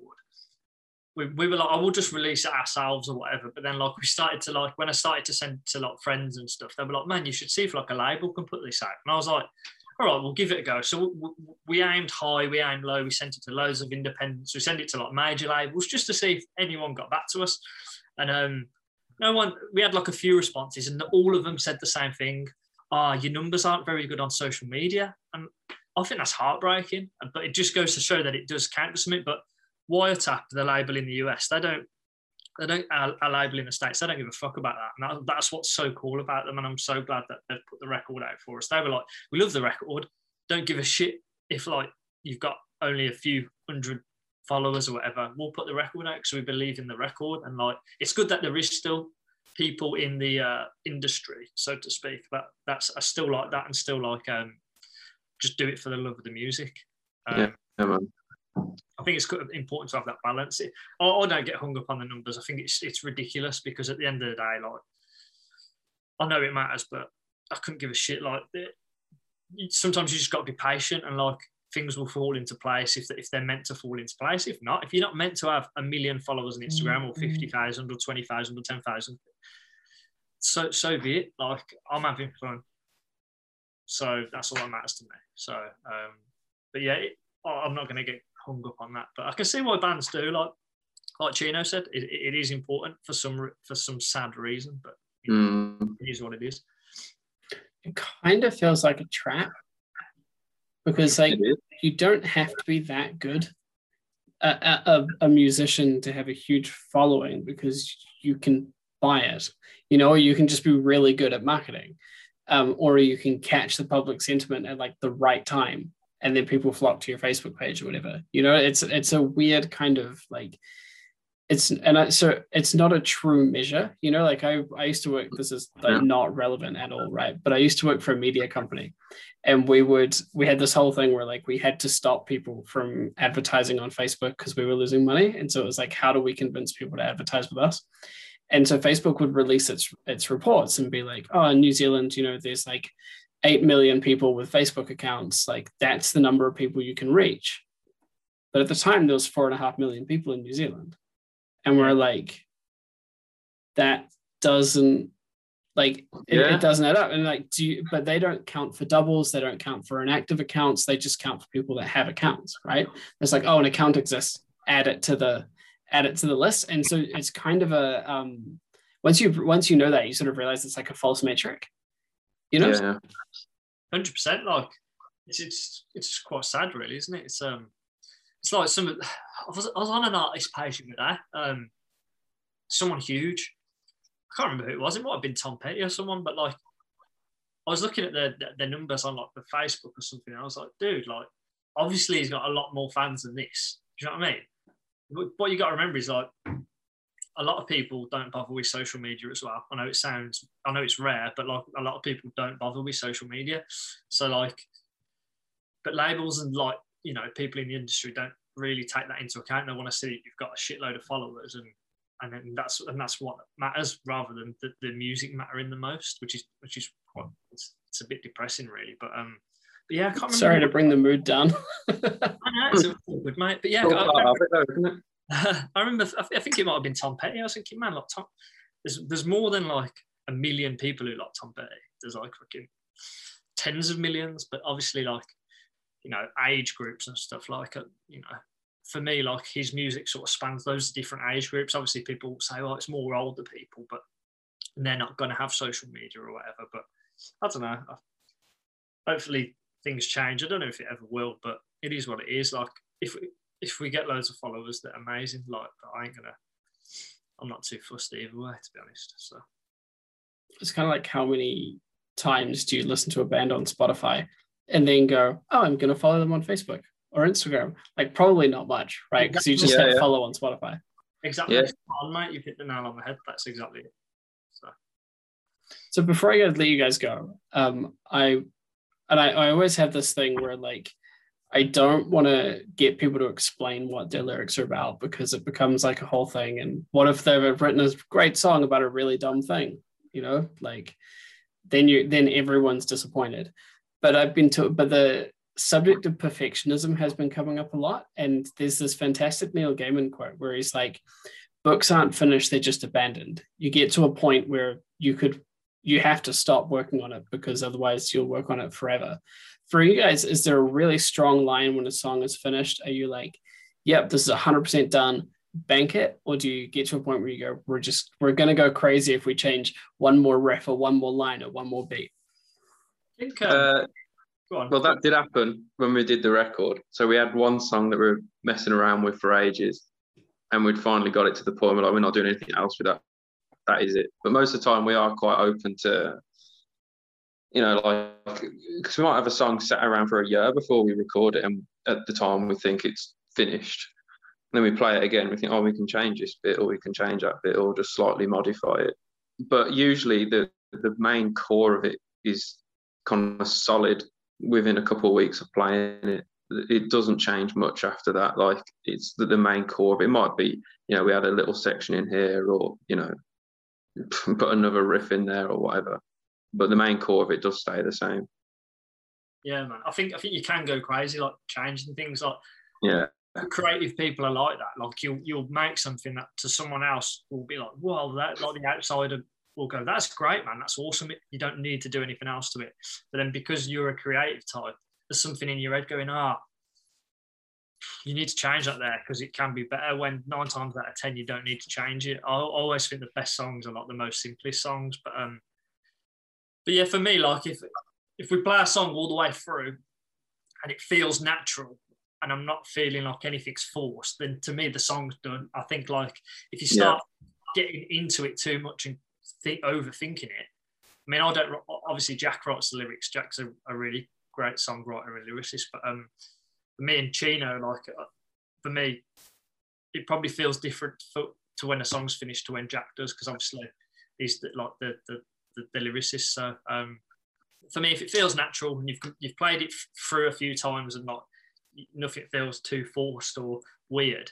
we, we were like, oh, I will just release it ourselves or whatever. But then like we started to like when I started to send to like friends and stuff, they were like, man, you should see if like a label can put this out. And I was like, all right, we'll give it a go. So we, we aimed high, we aimed low, we sent it to loads of independents, we sent it to like major labels just to see if anyone got back to us. And um, no one, we had like a few responses, and all of them said the same thing. Ah, oh, your numbers aren't very good on social media, and I think that's heartbreaking. But it just goes to show that it does count for something. But Wiretap, the label in the US, they don't they don't are, our label in the states. They don't give a fuck about that. And that, that's what's so cool about them. And I'm so glad that they've put the record out for us. They were like, we love the record. Don't give a shit if like you've got only a few hundred followers or whatever. We'll put the record out because we believe in the record. And like, it's good that there is still people in the uh, industry, so to speak. But that's I still like that and still like um, just do it for the love of the music. Um, yeah, yeah I think it's important to have that balance. I, I don't get hung up on the numbers. I think it's it's ridiculous because at the end of the day, like I know it matters, but I couldn't give a shit. Like it, sometimes you just got to be patient and like things will fall into place if, if they're meant to fall into place. If not, if you're not meant to have a million followers on Instagram or mm-hmm. 50,000 or 20,000 or 10,000, so, so be it. Like, I'm having fun. So that's all that matters to me. So, um, but yeah, it, I'm not going to get hung up on that. But I can see why bands do. Like like Chino said, it, it is important for some for some sad reason, but you know, mm. it is what it is. It kind of feels like a trap because like you don't have to be that good a, a, a musician to have a huge following because you can buy it you know you can just be really good at marketing um, or you can catch the public sentiment at like the right time and then people flock to your Facebook page or whatever. You know, it's it's a weird kind of like it's and I, so it's not a true measure. You know, like I I used to work. This is like not relevant at all, right? But I used to work for a media company, and we would we had this whole thing where like we had to stop people from advertising on Facebook because we were losing money, and so it was like, how do we convince people to advertise with us? And so Facebook would release its its reports and be like, oh, in New Zealand, you know, there's like 8 million people with Facebook accounts, like that's the number of people you can reach. But at the time, there was four and a half million people in New Zealand. And we're like, that doesn't like it, yeah. it, doesn't add up. And like, do you, but they don't count for doubles, they don't count for inactive accounts, they just count for people that have accounts, right? It's like, oh, an account exists, add it to the add it to the list. And so it's kind of a um once you once you know that, you sort of realize it's like a false metric you know, hundred yeah. percent. Like it's it's it's quite sad, really, isn't it? It's um, it's like some. I was, I was on an artist page the other day. Um, someone huge. I can't remember who it was. It might have been Tom Petty or someone, but like, I was looking at the the numbers on like the Facebook or something. and I was like, dude, like, obviously he's got a lot more fans than this. Do you know what I mean? But What you got to remember is like a lot of people don't bother with social media as well. I know it sounds, I know it's rare, but like a lot of people don't bother with social media. So like, but labels and like you know people in the industry don't really take that into account. They want to see you've got a shitload of followers and and then that's and that's what matters rather than the, the music mattering the most, which is which is quite it's, it's a bit depressing really. But um, but yeah, I can't Sorry to bring the mood down. I know it's awkward, mate. But yeah, I, I remember, I think it might have been Tom Petty. I was thinking, man, like Tom, there's there's more than like a million people who like Tom Petty. There's like fucking tens of millions, but obviously like you know age groups and stuff like uh, you know for me like his music sort of spans those different age groups. Obviously, people say, oh, it's more older people, but they're not going to have social media or whatever. But I don't know. Hopefully things change. I don't know if it ever will, but it is what it is. Like if if we get loads of followers, that are amazing. Like, but I ain't gonna. I'm not too fussed either way, to be honest. So it's kind of like how many times do you listen to a band on Spotify and then go, "Oh, I'm gonna follow them on Facebook," or Instagram? Like probably not much, right? Because you just Yeah, hit yeah. follow on Spotify. Exactly. Yeah. On, mate. You've hit the nail on the head. That's exactly it. So So before I let you guys go, um, I and I, I always have this thing where like I don't want to get people to explain what their lyrics are about because it becomes like a whole thing. And what if they've written a great song about a really dumb thing? You know, like then you then everyone's disappointed. But I've been to but the subject of perfectionism has been coming up a lot. And there's this fantastic Neil Gaiman quote where he's like, books aren't finished, they're just abandoned. You get to a point where you could you have to stop working on it because otherwise you'll work on it forever. For you guys, is there a really strong line when a song is finished? Are you like, yep, this is 100% done, bank it? Or do you get to a point where you go, we're just, we're going to go crazy if we change one more riff or one more line or one more beat? I think. Um, Uh, go on. well, that did happen when we did the record. So we had one song that we were messing around with for ages, and we'd finally got it to the point where like we're not doing anything else with that. That is it. But most of the time, we are quite open to, you know, like because we might have a song sat around for a year before we record it, and at the time we think it's finished. And then we play it again. We think, oh, we can change this bit, or we can change that bit, or just slightly modify it. But usually, the the main core of it is kind of solid within a couple of weeks of playing it. It doesn't change much after that. Like it's the, the main core of it. it might be, you know, we had a little section in here, or you know, put another riff in there or whatever. But the main core of it does stay the same. Yeah, man. I think I think you can go crazy, like changing things. Like Yeah, creative people are like that. Like you'll you'll make something that to someone else will be like, well, that like the outsider will go, that's great, man. That's awesome. You don't need to do anything else to it. But then because you're a creative type, there's something in your head going, ah, you need to change that there because it can be better. When nine times out of ten you don't need to change it. I always think the best songs are like the most simplest songs. But um, but yeah, for me, like if if we play a song all the way through and it feels natural and I'm not feeling like anything's forced, then to me the song's done. I think like if you start getting into it too much and think, overthinking it, I mean, I don't obviously Jack writes the lyrics. Jack's a, a really great songwriter and lyricist, but um, for me and Chino, like uh, for me, it probably feels different for, to when a song's finished to when Jack does, because obviously he's the, like the, the the, the lyricist. So um, for me, if it feels natural and you've you've played it through a few times and not nothing feels too forced or weird,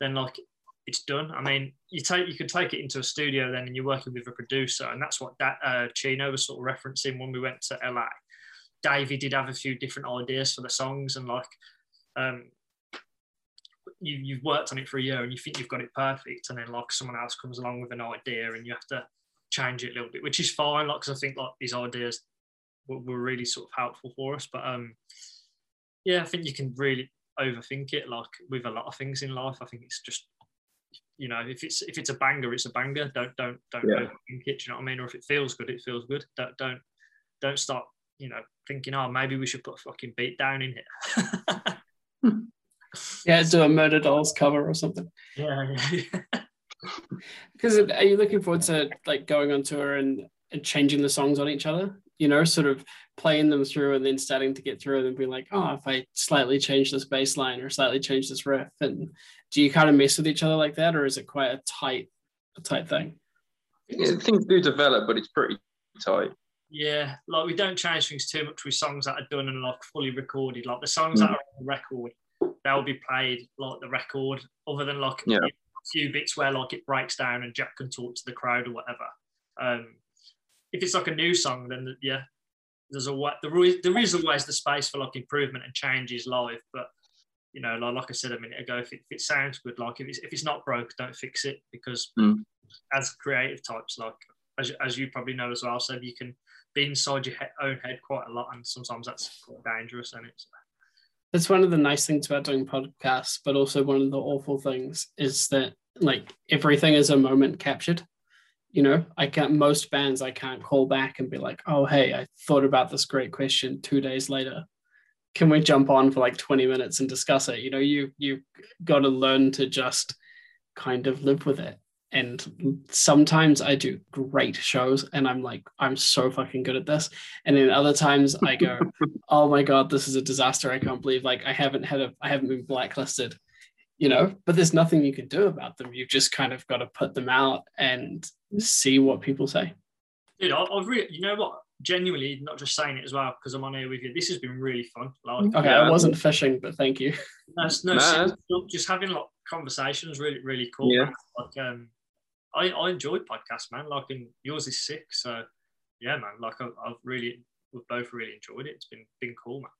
then like it's done. I mean, you take you could take it into a studio then, and you're working with a producer, and that's what that uh, Chino was sort of referencing when we went to LA. Davey did have a few different ideas for the songs, and like um, you you've worked on it for a year and you think you've got it perfect, and then like someone else comes along with an idea and you have to change it a little bit, which is fine. Like, because I think like these ideas were, were really sort of helpful for us, but um, yeah, I think you can really overthink it. Like with a lot of things in life, I think it's just you know if it's if it's a banger, it's a banger. Don't don't don't Yeah. overthink it. Do you know what I mean? Or if it feels good, it feels good. Don't don't don't start you know thinking, oh, maybe we should put a fucking beat down in here. Yeah, do a Murderdolls cover or something. yeah, yeah. Because are you looking forward to like going on tour and, and changing the songs on each other? You know, sort of playing them through and then starting to get through and be like, oh, if I slightly change this bass line or slightly change this riff, and do you kind of mess with each other like that, or is it quite a tight, a tight thing? Yeah, things do develop, but it's pretty tight. Yeah, like we don't change things too much with songs that are done and like fully recorded. Like the songs that Mm. are on the record, they'll be played like the record, other than like Yeah. Few bits where like it breaks down and Jack can talk to the crowd or whatever. Um, if it's like a new song, then yeah, there's a wa- there is, there is always the space for like improvement and changes live. But you know, like, like I said a minute ago, if it, if it sounds good, like if it's if it's not broke, don't fix it because Mm. as creative types, like as, as you probably know as well, so you can be inside your he- own head quite a lot, and sometimes that's quite dangerous. And it's That's one of the nice things about doing podcasts, but also one of the awful things is that like everything is a moment captured. You know, I can't most bands I can't call back and be like, oh hey, I thought about this great question two days later. Can we jump on for like 20 minutes and discuss it? You know, you you gotta learn to just kind of live with it. And sometimes I do great shows and I'm like, I'm so fucking good at this. And then other times I go, oh my God, this is a disaster. I can't believe like I haven't had a I haven't been blacklisted, you know, but there's nothing you can do about them. You've just kind of got to put them out and see what people say. Dude, I, I've really, you know what? Genuinely, not just saying it as well because I'm on here with you. This has been really fun. Like, okay, Yeah. I wasn't fishing, but thank you. no, no, Nah. just having like conversations really, really cool. Yeah. man. Like, um, I, I enjoy podcasts, man. Like, and yours is sick. So, yeah, man. Like, I, I've really, we've both really enjoyed it. It's been been cool, man.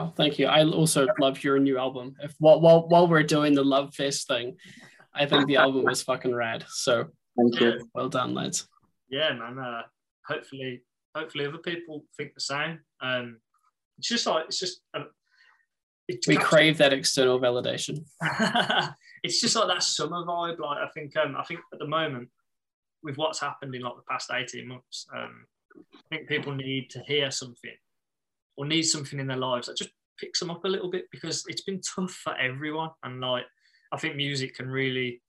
Oh, thank you. I also love your new album. If while while, while we're doing the Love Fest thing, I think the album is fucking rad. So Thank you. well done, lads. Yeah, man. Uh, hopefully, hopefully, other people think the same. Um, it's just like it's just. Uh, it We captures- crave that external validation. it's just like that summer vibe. Like I think, um, I think at the moment, with what's happened in like the past eighteen months, um, I think people need to hear something or need something in their lives that just picks them up a little bit because it's been tough for everyone. And like, I think music can really,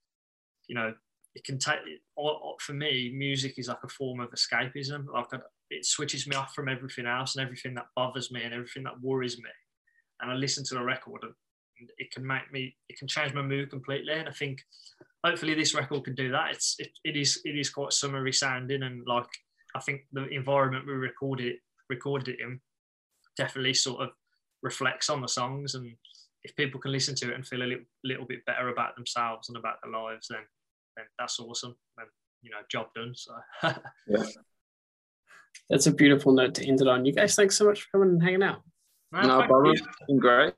you know, it can take. Or, or for me, music is like a form of escapism. Like it switches me off from everything else and everything that bothers me and everything that worries me. And I listen to a record and it can make me it can change my mood completely and i think hopefully this record can do that it's it, it is it is quite summery sounding and like i think the environment we recorded it recorded it in definitely sort of reflects on the songs and if people can listen to it and feel a little, little bit better about themselves and about their lives then then that's awesome and you know job done so yeah. That's a beautiful note to end it on. You guys, thanks so much for coming and hanging out. No, No thank problem. It's been great.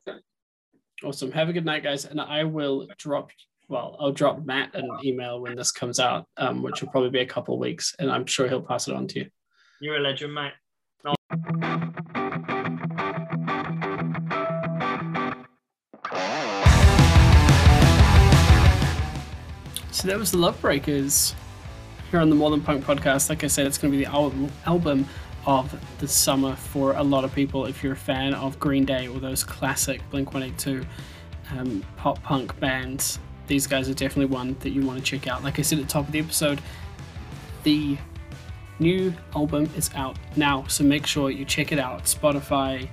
Awesome. Have a good night, guys. And I will drop, well, I'll drop Matt an email when this comes out, um, which will probably be a couple of weeks, and I'm sure he'll pass it on to you. you're a legend mate So that was the Love Breakers here on the More Than Punk podcast. Like I said, it's going to be the album album of the summer for a lot of people. If you're a fan of Green Day or those classic Blink 182 um, pop punk bands, these guys are definitely one that you want to check out. Like I said at the top of the episode, the new album is out now, so make sure you check it out. Spotify,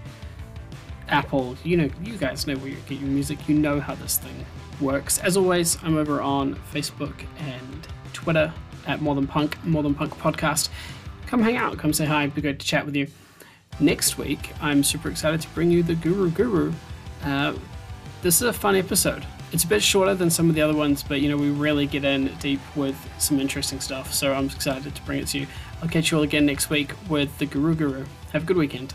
Apple, you know, you guys know where you get your music. You know how this thing works. As always, I'm over on Facebook and Twitter at More Than Punk, More Than Punk Podcast. Come hang out, come say hi, it'd be great to chat with you. Next week, I'm super excited to bring you the Guru Guru. Uh, this is a fun episode. It's a bit shorter than some of the other ones, but you know, we really get in deep with some interesting stuff. So I'm excited to bring it to you. I'll catch you all again next week with the Guru Guru. Have a good weekend.